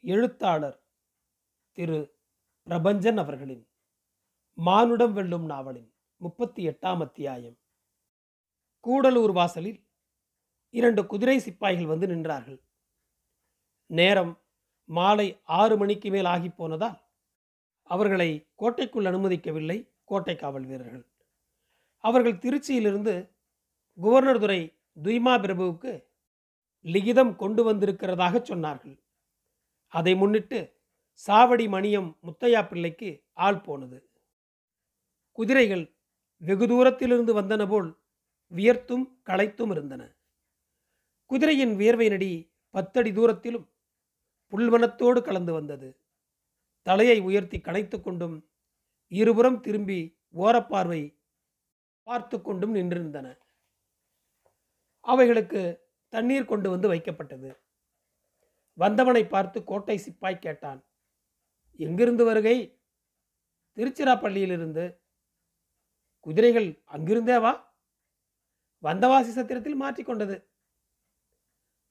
எழுத்தாளர் திரு பிரபஞ்சன் அவர்களின் மானுடம் வெல்லும் நாவலின் முப்பத்தி எட்டாம் அத்தியாயம். கூடலூர் வாசலில் இரண்டு குதிரை சிப்பாய்கள் வந்து நின்றார்கள். நேரம் மாலை ஆறு மணிக்கு மேல் ஆகி போனதால் அவர்களை கோட்டைக்குள் அனுமதிக்கவில்லை கோட்டை காவல் வீரர்கள். அவர்கள் திருச்சியிலிருந்து குவர்னர் துறை துய்மா பிரபுவுக்கு லிகிதம் கொண்டு வந்திருக்கிறதாக சொன்னார்கள். அதை முன்னிட்டு சாவடி மணியம் முத்தையா பிள்ளைக்கு ஆள் போனது. குதிரைகள் வெகு தூரத்திலிருந்து வந்தன போல் வியர்த்தும் களைத்தும் இருந்தன. குதிரையின் வியர்வை நடி பத்தடி தூரத்திலும் புல்வனத்தோடு கலந்து வந்தது. தலையை உயர்த்தி கனைத்து கொண்டும் இருபுறம் திரும்பி ஓரப்பார்வை பார்த்து கொண்டும் நின்றிருந்தன. அவைகளுக்கு தண்ணீர் கொண்டு வந்து வைக்கப்பட்டது. வந்தவனை பார்த்து கோட்டை சிப்பாய் கேட்டான். எங்கிருந்து வருகை? திருச்சிராப்பள்ளியிலிருந்து. குதிரைகள் அங்கிருந்தே வா. வந்தவாசி சத்திரத்தில் மாற்றிக்கொண்டது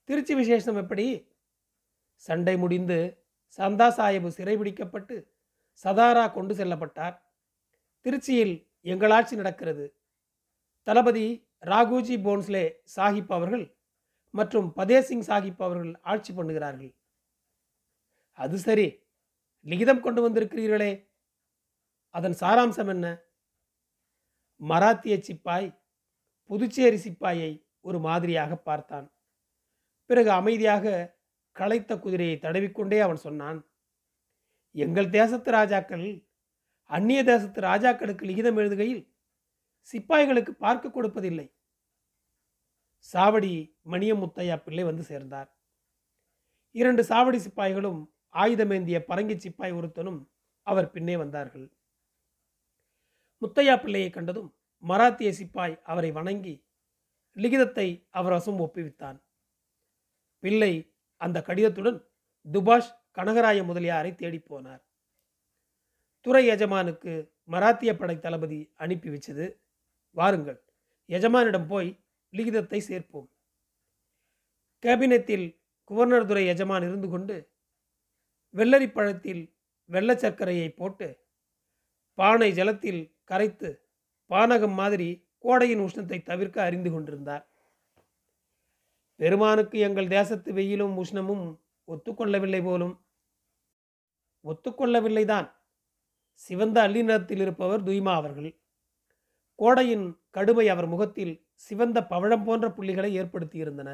திருச்சி விசேஷம் எப்படி? சண்டை முடிந்து சந்தா சாஹிபு சிறைபிடிக்கப்பட்டு சதாரா கொண்டு செல்லப்பட்டார். திருச்சியில் எங்களாட்சி நடக்கிறது. தளபதி ராகுஜி போன்ஸ்லே சாஹிப் அவர்கள் மற்றும் பதேசிங் சாஹிப் அவர்கள் ஆட்சி பண்ணுகிறார்கள். அது சரி. லிகிதம் கொண்டு வந்திருக்கிறீர்களே. அதன் சாராம்சம் என்ன? மராத்திய சிப்பாய் புதுச்சேரி சிப்பாயை ஒரு மாதிரியாக பார்த்தான். பிறகு அமைதியாக களைத்த குதிரையை தடவிக்கொண்டே அவன் சொன்னான் எங்கள் தேசத்து ராஜாக்கள் அந்நிய தேசத்து ராஜாக்களுக்கு லிகிதம் எழுதுகையில் சிப்பாய்களுக்கு பார்க்க கொடுப்பதில்லை. சாவடி மணியமுத்தையா பிள்ளை வந்து சேர்ந்தார். இரண்டு சாவடி சிப்பாய்களும் ஆயுதமேந்திய பரங்கி சிப்பாய் ஒருத்தனும் அவர் பின்னே வந்தார்கள். முத்தையா பிள்ளையை கண்டதும் மராத்திய சிப்பாய் அவரை வணங்கி லிகிதத்தை அவர் வசம் ஒப்புவித்தான். பிள்ளை அந்த கடிதத்துடன் துபாஷ் கனகராய முதலியாரை தேடிப் போனார். துறை எஜமானுக்கு மராத்திய படை தளபதி அனுப்பி வச்சது வாருங்கள் எஜமானிடம் போய் லிகிதத்தை சேர்ப்போம். கேபினத்தில் குவர்னர் துறை எஜமான் இருந்து கொண்டு வெள்ளரி பழத்தில் வெள்ள சர்க்கரையை போட்டு பானை ஜலத்தில் கரைத்து பானகம் மாதிரி கோடையின் உஷ்ணத்தை தவிர்க்க அறிந்து கொண்டிருந்தார். பெருமானுக்கு எங்கள் தேசத்து வெயிலும் உஷ்ணமும் ஒத்துக்கொள்ளவில்லை போலும். ஒத்துக்கொள்ளவில்லைதான். சிவந்த அல்லி நிறத்தில் இருப்பவர் துய்மா அவர்கள். கோடையின் கடுமை அவர் முகத்தில் சிவந்த பவழம் போன்ற புள்ளிகளை ஏற்படுத்தியிருந்தன.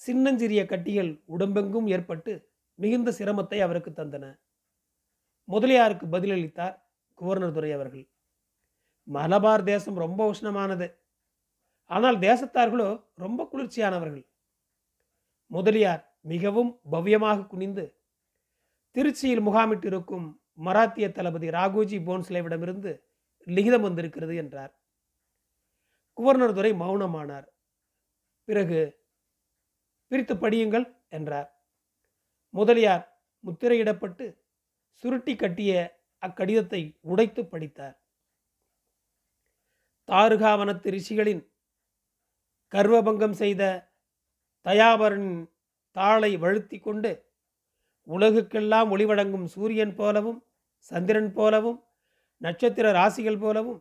சின்னஞ்சிறிய கட்டிகள் உடம்பெங்கும் ஏற்பட்டு மிகுந்த சிரமத்தை அவருக்கு தந்தன. முதலியாருக்கு பதிலளித்தார் குவர்னர் துரை அவர்கள். மலபார் தேசம் ரொம்ப உஷ்ணமானது. ஆனால் தேசத்தார்களோ ரொம்ப குளிர்ச்சியானவர்கள். முதலியார் மிகவும் பவ்யமாக குனிந்து திருச்சியில் முகாமிட்டிருக்கும் மராத்திய தளபதி ராகோஜி போன்ஸ்லேவிடமிருந்து லிகிதம் வந்திருக்கிறது என்றார். குவர்னர் துரை மௌனமானார். பிறகு பிரித்து படியுங்கள் என்றார். முதலியார் முத்திரையிடப்பட்டு சுருட்டி கட்டிய அக்கடிதத்தை உடைத்து படித்தார். தாருகாவனத்து ரிஷிகளின் கர்வபங்கம் செய்த தயாபரனின் தாளை வழுத்தி கொண்டு உலகுக்கெல்லாம் ஒளிவழங்கும் சூரியன் போலவும் சந்திரன் போலவும் நட்சத்திர ராசிகள் போலவும்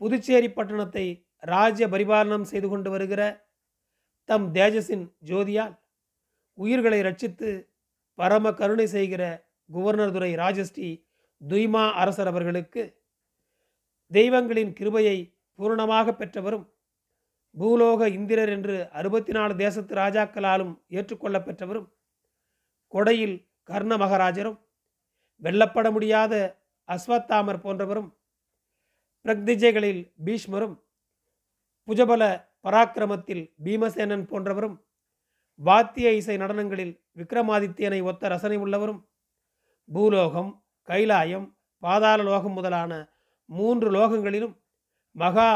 புதுச்சேரி பட்டணத்தை ராஜ்ய பரிபாலனம் செய்து கொண்டு வருகிற தம் தேஜஸின் ஜோதியால் உயிர்களை ரட்சித்து பரம கருணை செய்கிற குவர்னர் துறை ராஜஸ்ரீ துய்மா அரசர் அவர்களுக்கு தெய்வங்களின் கிருபையை பூரணமாக பெற்றவரும் பூலோக இந்திரர் என்று அறுபத்தி நாலு தேசத்து ராஜாக்களாலும் ஏற்றுக்கொள்ள பெற்றவரும் கொடையில் கர்ண மகாராஜரும் வெல்லப்பட முடியாத அஸ்வத்தாமர் போன்றவரும் பிரக்திஜைகளில் பீஷ்மரும் புஜபல பராக்கிரமத்தில் பீமசேனன் போன்றவரும் வாத்திய இசை நடனங்களில் விக்ரமாதித்யனை ஒத்த ரசனை உள்ளவரும் பூலோகம் கைலாயம் பாதாள லோகம் முதலான மூன்று லோகங்களிலும் மகா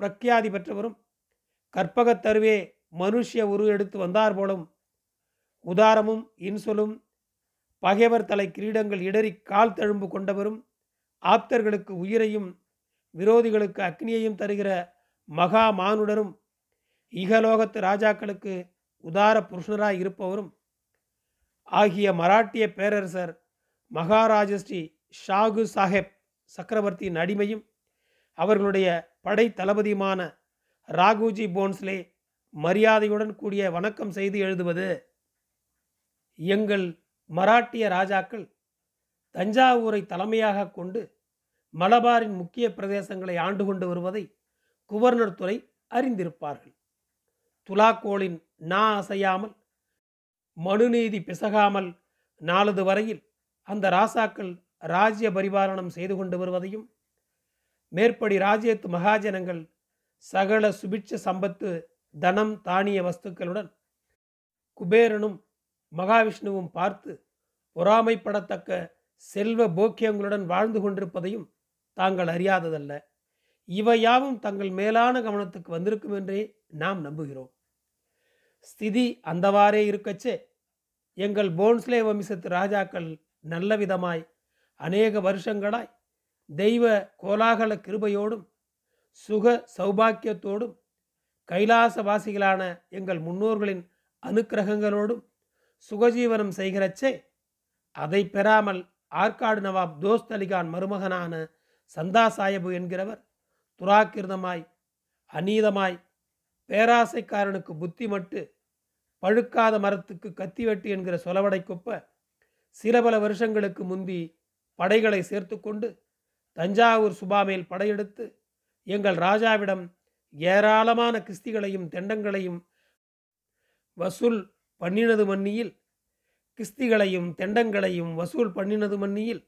பிரக்யாதி பெற்றவரும் கற்பகத்தருவே மனுஷிய மனுஷ்ய உரு எடுத்து வந்தார் போலும் உதாரமும் இன்சொலும் பகைவர் தலை கிரீடங்கள் இடறி கால் தழும்பு கொண்டவரும் ஆப்தர்களுக்கு உயிரையும் விரோதிகளுக்கு அக்னியையும் தருகிற மகா மானுடரும் இகலோகத்து ராஜாக்களுக்கு உதார புருஷனராய் இருப்பவரும் ஆகிய மராட்டிய பேரரசர் மகாராஜஸ்ரீ ஷாகு சாஹேப் சக்கரவர்த்தியின் அடிமையும் அவர்களுடைய படை தளபதியுமான ராகுஜி போன்ஸ்லே மரியாதையுடன் கூடிய வணக்கம் செய்து எழுதுவது. எங்கள் மராட்டிய ராஜாக்கள் தஞ்சாவூரை தலைமையாக கொண்டு மலபாரின் முக்கிய பிரதேசங்களை ஆண்டு கொண்டு வருவதை குவர்னர் துறை அறிந்திருப்பார்கள். துலாக்கோளின் நா அசையாமல் மனுநீதி பிசகாமல் நாளது வரையில் அந்த ராசாக்கள் ராஜ்ய பரிபாலனம் செய்து கொண்டு வருவதையும் மேற்படி ராஜ்யத்து மகாஜனங்கள் சகல சுபிட்ச சம்பத்து தனம் தானிய வஸ்துக்களுடன் குபேரனும் மகாவிஷ்ணுவும் பார்த்து பொறாமைப்படத்தக்க செல்வ போக்கியங்களுடன் வாழ்ந்து கொண்டிருப்பதையும் தாங்கள் அறியாததல்ல. இவையாவும் தங்கள் மேலான கவனத்துக்கு வந்திருக்கும் என்றே நாம் நம்புகிறோம். ஸ்திதி அந்தவாறே இருக்கச்சே. எங்கள் போன்ஸ்லே வம்சத்து ராஜாக்கள் நல்ல விதமாய் அநேக வருஷங்களாய் தெய்வ கோலாகல கிருபையோடும் சுக சௌபாக்கியத்தோடும் கைலாசவாசிகளான எங்கள் முன்னோர்களின் அனுக்கிரகங்களோடும் சுகஜீவனம் செய்கிறச்சே. அதை பெறாமல் ஆற்காடு நவாப் தோஸ்த் அலிகான் மருமகனான சந்தா சாயபு என்கிறவர் துராக்கிருதமாய் அநீதமாய் பேராசைக்காரனுக்கு புத்தி மட்டு பழுக்காத மரத்துக்கு கத்தி வெட்டு என்கிற சொலவடை கொப்ப சில பல வருஷங்களுக்கு முந்தி படைகளை சேர்த்து கொண்டு தஞ்சாவூர் சுபாமேல் படையெடுத்து எங்கள் ராஜாவிடம் ஏராளமான கிஸ்திகளையும் தெண்டங்களையும் வசூல் பண்ணினது மன்னியில் கிஸ்திகளையும் தெண்டங்களையும் வசூல் பண்ணினது மன்னியில்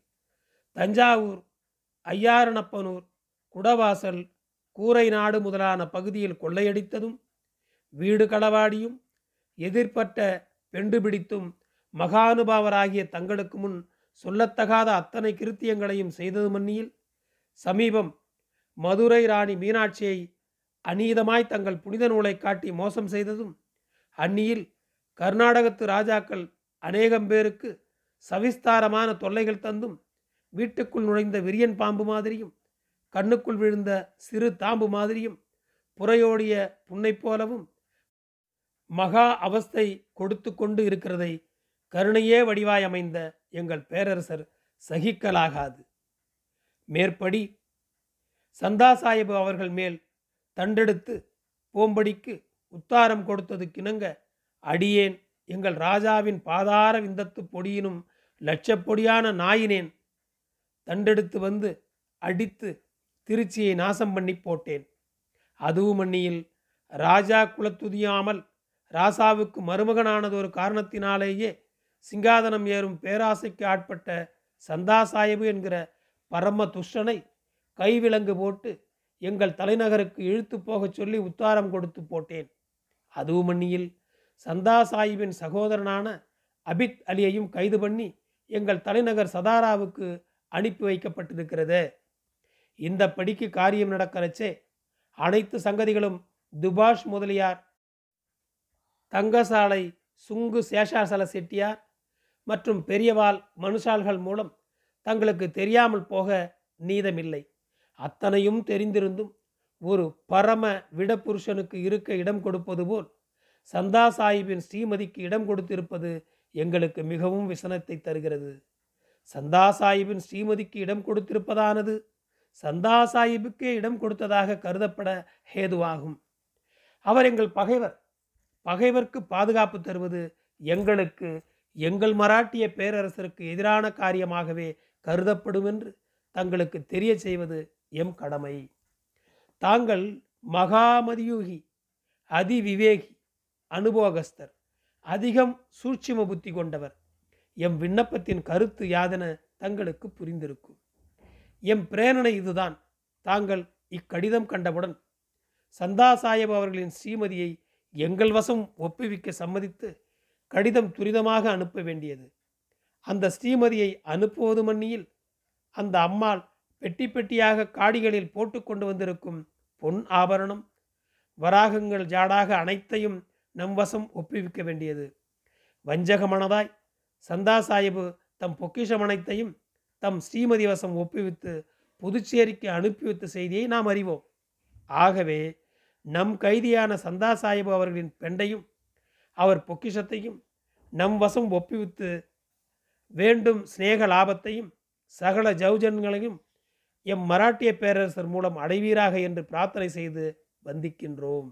தஞ்சாவூர் ஐயாரணப்பனூர் குடவாசல் கூரை நாடு முதலான பகுதியில் கொள்ளையடித்ததும் வீடு களவாடியும் எதிர்பட்ட பெண்டு பிடித்தும் மகானுபாவராகிய தங்களுக்கு முன் சொல்லத்தகாத அத்தனை கிருத்தியங்களையும் செய்தது மன்னியில் சமீபம் மதுரை ராணி மீனாட்சியை அநீதமாய் தங்கள் புனித நூலை காட்டி மோசம் செய்ததும் அந்நியில் கர்நாடகத்து ராஜாக்கள் அநேகம் பேருக்கு சவிஸ்தாரமான தொல்லைகள் தந்தும் வீட்டுக்குள் நுழைந்த விரியன் பாம்பு மாதிரியும் கண்ணுக்குள் விழுந்த சிறு தாம்பு மாதிரியும் புறையோடிய புன்னை போலவும் மகா அவஸ்தை கொடுத்து கொண்டு இருக்கிறதை கருணையே வடிவாய் அமைந்த எங்கள் பேரரசர் சகிக்கலாகாது. மேற்படி சந்தா சாஹிபு அவர்கள் மேல் தண்டெடுத்து போம்படிக்கு உத்தாரம் கொடுத்தது கிணங்க அடியேன் எங்கள் ராஜாவின் பாதார விந்தத்து பொடியினும் லட்சப்பொடியான நாயினேன் தண்டெடுத்து வந்து அடித்து திருச்சியை நாசம் பண்ணி போட்டேன். அதுவும் மண்ணியில் ராஜா குலத்துதியாமல் ராசாவுக்கு மருமகனானதொரு காரணத்தினாலேயே சிங்காதனம் ஏறும் பேராசைக்கு ஆட்பட்ட சந்தா சாஹிபு என்கிற பரம துஷ்டனை கைவிலங்கு போட்டு எங்கள் தலைநகருக்கு இழுத்து போகச் சொல்லி உத்தாரம் கொடுத்து போட்டேன். அதுவும் மண்ணியில் சந்தா சாஹிபின் சகோதரனான அபித் அலியையும் கைது பண்ணி எங்கள் தலைநகர் சதாராவுக்கு அனுப்பி வைக்கப்பட்டிருக்கிறது. இந்த படிக்கு காரியம் நடக்கிறச்சே அனைத்து சங்கதிகளும் துபாஷ் முதலியார் தங்கசாலை சுங்கு சேஷாசல செட்டியார் மற்றும் பெரியவாள் மனுஷால்கள் மூலம் தங்களுக்கு தெரியாமல் போக நீதமில்லை. அத்தனையும் தெரிந்திருந்தும் ஒரு பரம விடப்புருஷனுக்கு இருக்க இடம் கொடுப்பது போல் சந்தா சாஹிப்பின் ஸ்ரீமதிக்கு இடம் கொடுத்திருப்பது எங்களுக்கு மிகவும் விசனத்தை தருகிறது. சந்தா சாஹிப்பின் ஸ்ரீமதிக்கு இடம் கொடுத்திருப்பதானது? சந்தா சாஹிபுக்கே இடம் கொடுத்ததாக கருதப்பட ஹேதுவாகும். அவர் எங்கள் பகைவர். பகைவர்க்கு பாதுகாப்பு தருவது எங்களுக்கு எங்கள் மராட்டிய பேரரசருக்கு எதிரான காரியமாகவே கருதப்படும் என்று தங்களுக்கு தெரிய செய்வது எம் கடமை. தாங்கள் மகாமதியூகி அதிவிவேகி அனுபோகஸ்தர் அதிகம் சூட்சிம புத்தி கொண்டவர். எம் விண்ணப்பத்தின் கருத்து யாதென தங்களுக்கு புரிந்திருக்கும். எம் பிரேரணை இதுதான். தாங்கள் இக்கடிதம் கண்டவுடன் சந்தா சாஹிப் அவர்களின் ஸ்ரீமதியை எங்கள் வசம் ஒப்புவிக்க சம்மதித்து கடிதம் துரிதமாக அனுப்ப வேண்டியது. அந்த ஸ்ரீமதியை அனுப்புவது மண்ணியில் அந்த அம்மாள் பெட்டி பெட்டியாக காடிகளில் போட்டு கொண்டு வந்திருக்கும் பொன் ஆபரணம் வராகங்கள் ஜாடாக அனைத்தையும் நம் வசம் ஒப்புவிக்க வேண்டியது. வஞ்சகமனதாய் சந்தா சாஹிபு தம் பொக்கிஷம் அனைத்தையும் தம் ஸ்ரீமதி வசம் ஒப்புவித்து புதுச்சேரிக்கு அனுப்பி வைத்த செய்தியை நாம் அறிவோம். ஆகவே நம் கைதியான சந்தா சாஹிப் அவர்களின் பெண்டையும் அவர் பொக்கிஷத்தையும் நம் வசம் ஒப்புவித்து வேண்டும் சிநேக லாபத்தையும் சகல ஜவுஜன்களையும் எம் மராட்டிய பேரரசர் மூலம் அடைவீராக என்று பிரார்த்தனை செய்து வந்திக்கின்றோம்.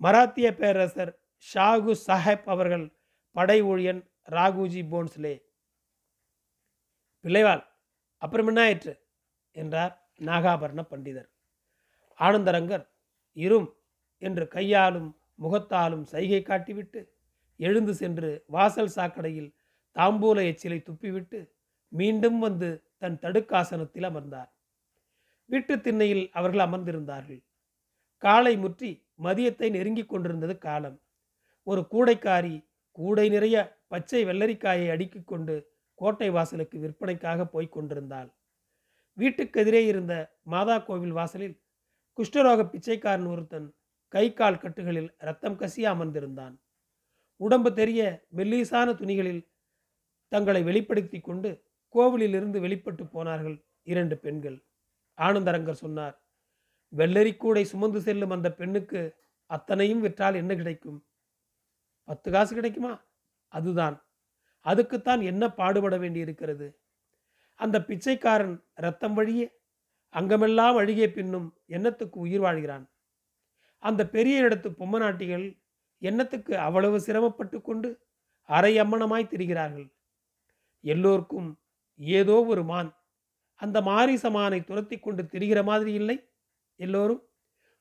மராத்திய பேரரசர் ஷாகு சாஹேப் அவர்கள் படை ஊழியன் ராகுஜி போன்ஸ்லே பிள்ளைவாள் அப்புறம் என்ன ஆயிற்று? என்றார் நாகாபரண பண்டிதர். ஆனந்தரங்கர் இரும் என்று கையாலும் முகத்தாலும் சைகை காட்டிவிட்டு எழுந்து சென்று வாசல் சாக்கடையில் தாம்பூல எச்சிலை துப்பிவிட்டு மீண்டும் வந்து தன் தடுக்காசனத்தில் அமர்ந்தார். வீட்டு திண்ணையில் அவர்கள் அமர்ந்திருந்தார்கள். காலை முற்றி மதியத்தை நெருங்கிக் கொண்டிருந்தது காலம். ஒரு கூடைக்காரி கூடை நிறைய பச்சை வெள்ளரிக்காயை அடுக்கிக் கொண்டு கோட்டை வாசலுக்கு விற்பனைக்காக போய்க் கொண்டிருந்தாள். வீட்டுக்கு எதிரே இருந்த மாதா கோவில் வாசலில் குஷ்டரோக பிச்சைக்காரன் ஒருத்தன் கை கால் கட்டுகளில் ரத்தம் கசிய அமர்ந்திருந்தான். உடம்பு தெரிய மெல்லீசான துணிகளில் தங்களை வெளிப்படுத்தி கொண்டு கோவிலிலிருந்து வெளிப்பட்டு போனார்கள் இரண்டு பெண்கள். ஆனந்தரங்கர் சொன்னார் வெள்ளரிக்கூடை சுமந்து செல்லும் அந்த பெண்ணுக்கு அத்தனையும் விற்றால் என்ன கிடைக்கும்? பத்து காசு கிடைக்குமா? அதுதான். அதுக்குத்தான் என்ன பாடுபட வேண்டியிருக்கிறது? அந்த பிச்சைக்காரன் ரத்தம் வழியே அங்கமெல்லாம் அழுகிய பின்னும் எண்ணத்துக்கு உயிர் வாழ்கிறான்? அந்த பெரிய இடத்து பொம்மநாட்டிகள் எண்ணத்துக்கு அவ்வளவு சிரமப்பட்டு கொண்டு அரை அம்மனமாய் திரிகிறார்கள்? எல்லோருக்கும் ஏதோ ஒரு மான் அந்த மாரிசமானை துரத்தி கொண்டு திரிகிற மாதிரி இல்லை? எல்லோரும்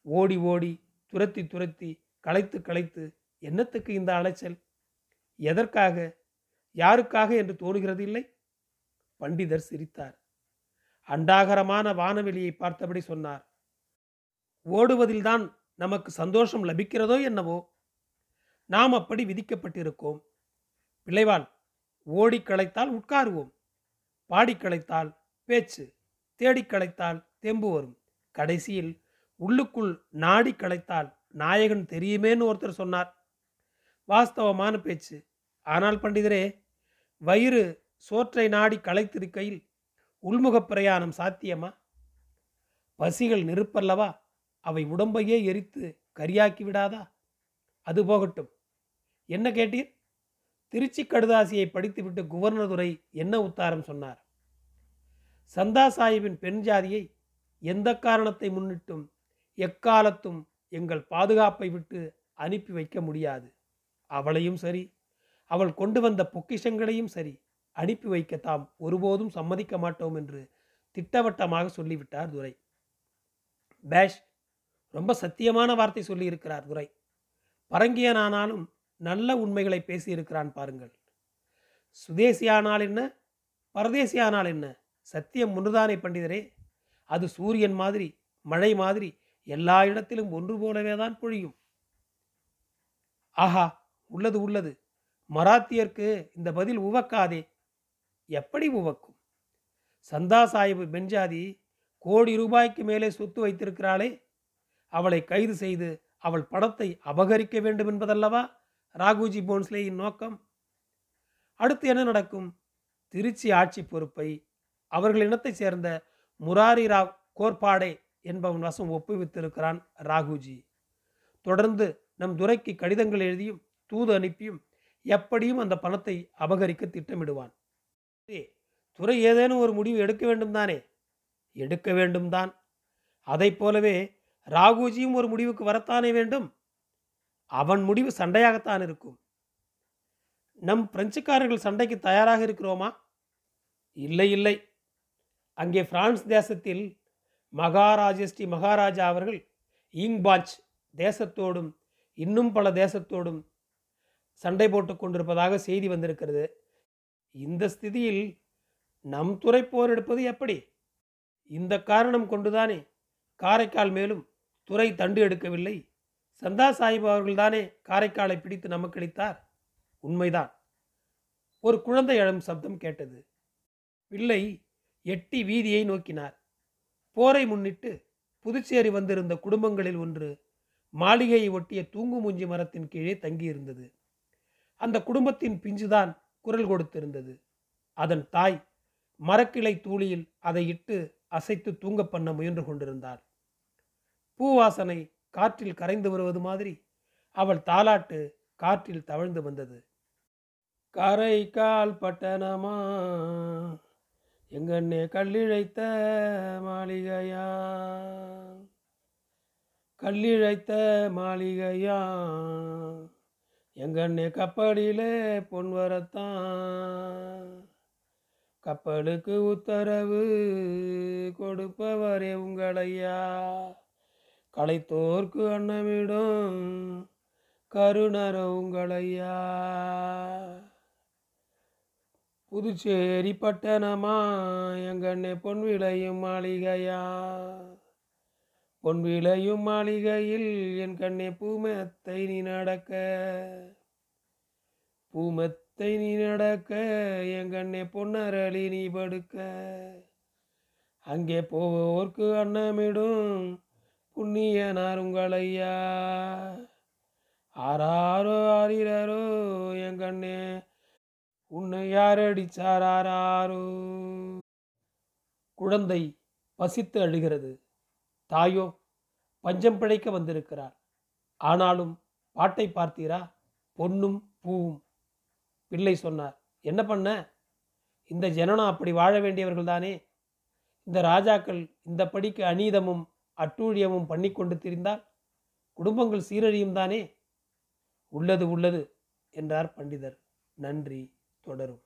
ஓடி ஓடி துரத்தி துரத்தி களைத்து களைத்து என்னத்துக்கு இந்த அலைச்சல்? எதற்காக யாருக்காக என்று தோணுகிறது இல்லை பண்டிதர் சிரித்தார். அண்டாகரமான வானவெளியை பார்த்தபடி சொன்னார். ஓடுவதில்தான் நமக்கு சந்தோஷம் லபிக்கிறதோ என்னவோ? நாம் அப்படி விதிக்கப்பட்டிருக்கோம். பிள்ளைவாள் ஓடி களைத்தால் உட்காருவோம். பாடி களைத்தால் பேச்சு தேடி களைத்தால் தெம்பு வரும். கடைசியில் உள்ளுக்குள் நாடி களைத்தால் நாயகன் தெரியுமேன்னு ஒருத்தர் சொன்னார். வாஸ்தவமான பேச்சு. ஆனால் பண்டிதரே வயிறு சோற்றை நாடி களைத்திருக்கையில் உள்முகப் பிரயாணம் சாத்தியமா? பசிகள் நெருப்பல்லவா? அவை உடம்பையே எரித்து கரியாக்கி விடாதா? அது போகட்டும். என்ன கேட்டீர்? திருச்சி கடுதாசியை படித்துவிட்டு குவர்னர் துரை என்ன உத்தாரம் சொன்னார்? சந்தா சாஹிப்பின் பெண் ஜாதியை எந்த காரணத்தை முன்னிட்டும் எக்காலத்தும் எங்கள் பாதுகாப்பை விட்டு அனுப்பி வைக்க முடியாது. அவளையும் சரி அவள் கொண்டு வந்த பொக்கிஷங்களையும் சரி அனுப்பி வைக்க தாம் ஒருபோதும் சம்மதிக்க மாட்டோம் என்று திட்டவட்டமாக சொல்லிவிட்டார் துரை. பேஷ் ரொம்ப சத்தியமான வார்த்தை சொல்லியிருக்கிறார் துரை. பரங்கியனானாலும் நல்ல உண்மைகளை பேசியிருக்கிறான் பாருங்கள். சுதேசியானால் என்ன? பரதேசியானால் என்ன? சத்தியம் முன்னுதானே பண்டிதரே. அது சூரியன் மாதிரி மழை மாதிரி எல்லா இடத்திலும் ஒன்று போலவே தான் பொழியும். ஆஹா உள்ளது உள்ளது. மராத்தியர்க்கு இந்த பதில் உவக்காதே. எப்படி உவக்கும்? சந்தா சாஹிப் பெஞ்சாதி கோடி ரூபாய்க்கு மேலே சொத்து வைத்திருக்கிறாளே. அவளை கைது செய்து அவள் படத்தை அபகரிக்க வேண்டும் என்பதல்லவா? ராகுஜி போன்ஸ்லேயின் நோக்கம். அடுத்து என்ன நடக்கும்? திருச்சி ஆட்சி பொறுப்பை அவர்கள் இனத்தைச் சேர்ந்த முராரி ராவ் கோர்பாடே என்பவன் வசம் ஒப்புவித்திருக்கிறான் ராகுஜி. தொடர்ந்து நம் துரைக்கு கடிதங்கள் எழுதியும் தூது அனுப்பியும் எப்படியும் அந்த பணத்தை அபகரிக்க திட்டமிடுவான். துறை ஏதேனும் ஒரு முடிவு எடுக்க வேண்டும் தானே எடுக்க வேண்டும் தான் அதை போலவே ராகுஜியும் ஒரு முடிவுக்கு வரத்தானே வேண்டும்? அவன் முடிவு சண்டையாகத்தான் இருக்கும். நம் பிரெஞ்சுக்காரர்கள் சண்டைக்கு தயாராக இருக்கிறோமா? இல்லை இல்லை. அங்கே பிரான்ஸ் தேசத்தில் மகாராஜஸ்ரீ மகாராஜா அவர்கள் இங்பாஞ்ச் தேசத்தோடும் இன்னும் பல தேசத்தோடும் சண்டை போட்டு கொண்டிருப்பதாக செய்தி வந்திருக்கிறது. இந்த ஸ்திதியில் நம் துறை போர் எடுப்பது எப்படி? இந்த காரணம் கொண்டுதானே காரைக்கால் மேலும் துறை தண்டு எடுக்கவில்லை? சந்தா சாஹிப் அவர்கள்தானே காரைக்காலை பிடித்து நமக்களித்தார் உண்மைதான். ஒரு குழந்தை எழும் சப்தம் கேட்டது. பிள்ளை எட்டி வீதியை நோக்கினார். போரை முன்னிட்டு புதுச்சேரி வந்திருந்த குடும்பங்களில் ஒன்று மாளிகையை ஒட்டிய தூங்குமூஞ்சி மரத்தின் கீழே தங்கியிருந்தது. அந்த குடும்பத்தின் பிஞ்சுதான் குரல் கொடுத்திருந்தது. அதன் தாய் மரக்கிளை தூளியில் அதை இட்டு அசைத்து தூங்க பண்ண முயன்று கொண்டிருந்தாள். பூவாசனை காற்றில் கரைந்து வருவது மாதிரி அவள் தாலாட்டு காற்றில் தவழ்ந்து வந்தது. காரைக்கால் பட்டணமா? எங்கண்ணே கல்லிழைத்த மாளிகையா? கல்லிழைத்த மாளிகையா? எங்கண்ணே கப்பலிலே பொன் வரத்தான். கப்பலுக்கு உத்தரவு கொடுப்பவரே உங்களையா. களைத்தோர்க்கு அன்னமிடும் கருணர உங்களையா. புதுச்சேரி பட்டணமா எங்கண்ணே பொன் விளையும் மாளிகையா. பொன் விளையும் மாளிகையில் என் கண்ணே பூமத்தை நீ நடக்க. பூமத்தை நீ நடக்க என் கண்ணே பொன்னரளி நீ படுக்க. அங்கே போவோர்க்கு அன்னமிடும் புண்ணியனார் உங்களையா ஆறாரோ ஆறிரோ என் கண்ணே உன்னை யார் ஆறாரோ. குழந்தை பசித்து அழுகிறது. தாயோ பஞ்சம் பிழைக்க வந்திருக்கிறார். ஆனாலும் பாட்டை பார்த்தீரா? பொன்னும் பூவும். பிள்ளை சொன்னார் என்ன பண்ண? இந்த ஜனனம் அப்படி வாழ வேண்டியவர்கள் தானே? இந்த ராஜாக்கள் இந்த படிக்கு அநீதமும் அட்டூழியமும் பண்ணி கொண்டு திரிந்தால் குடும்பங்கள் சீரழியும் தானே? உள்ளது உள்ளது என்றார் பண்டிதர். நன்றி தொடரும்.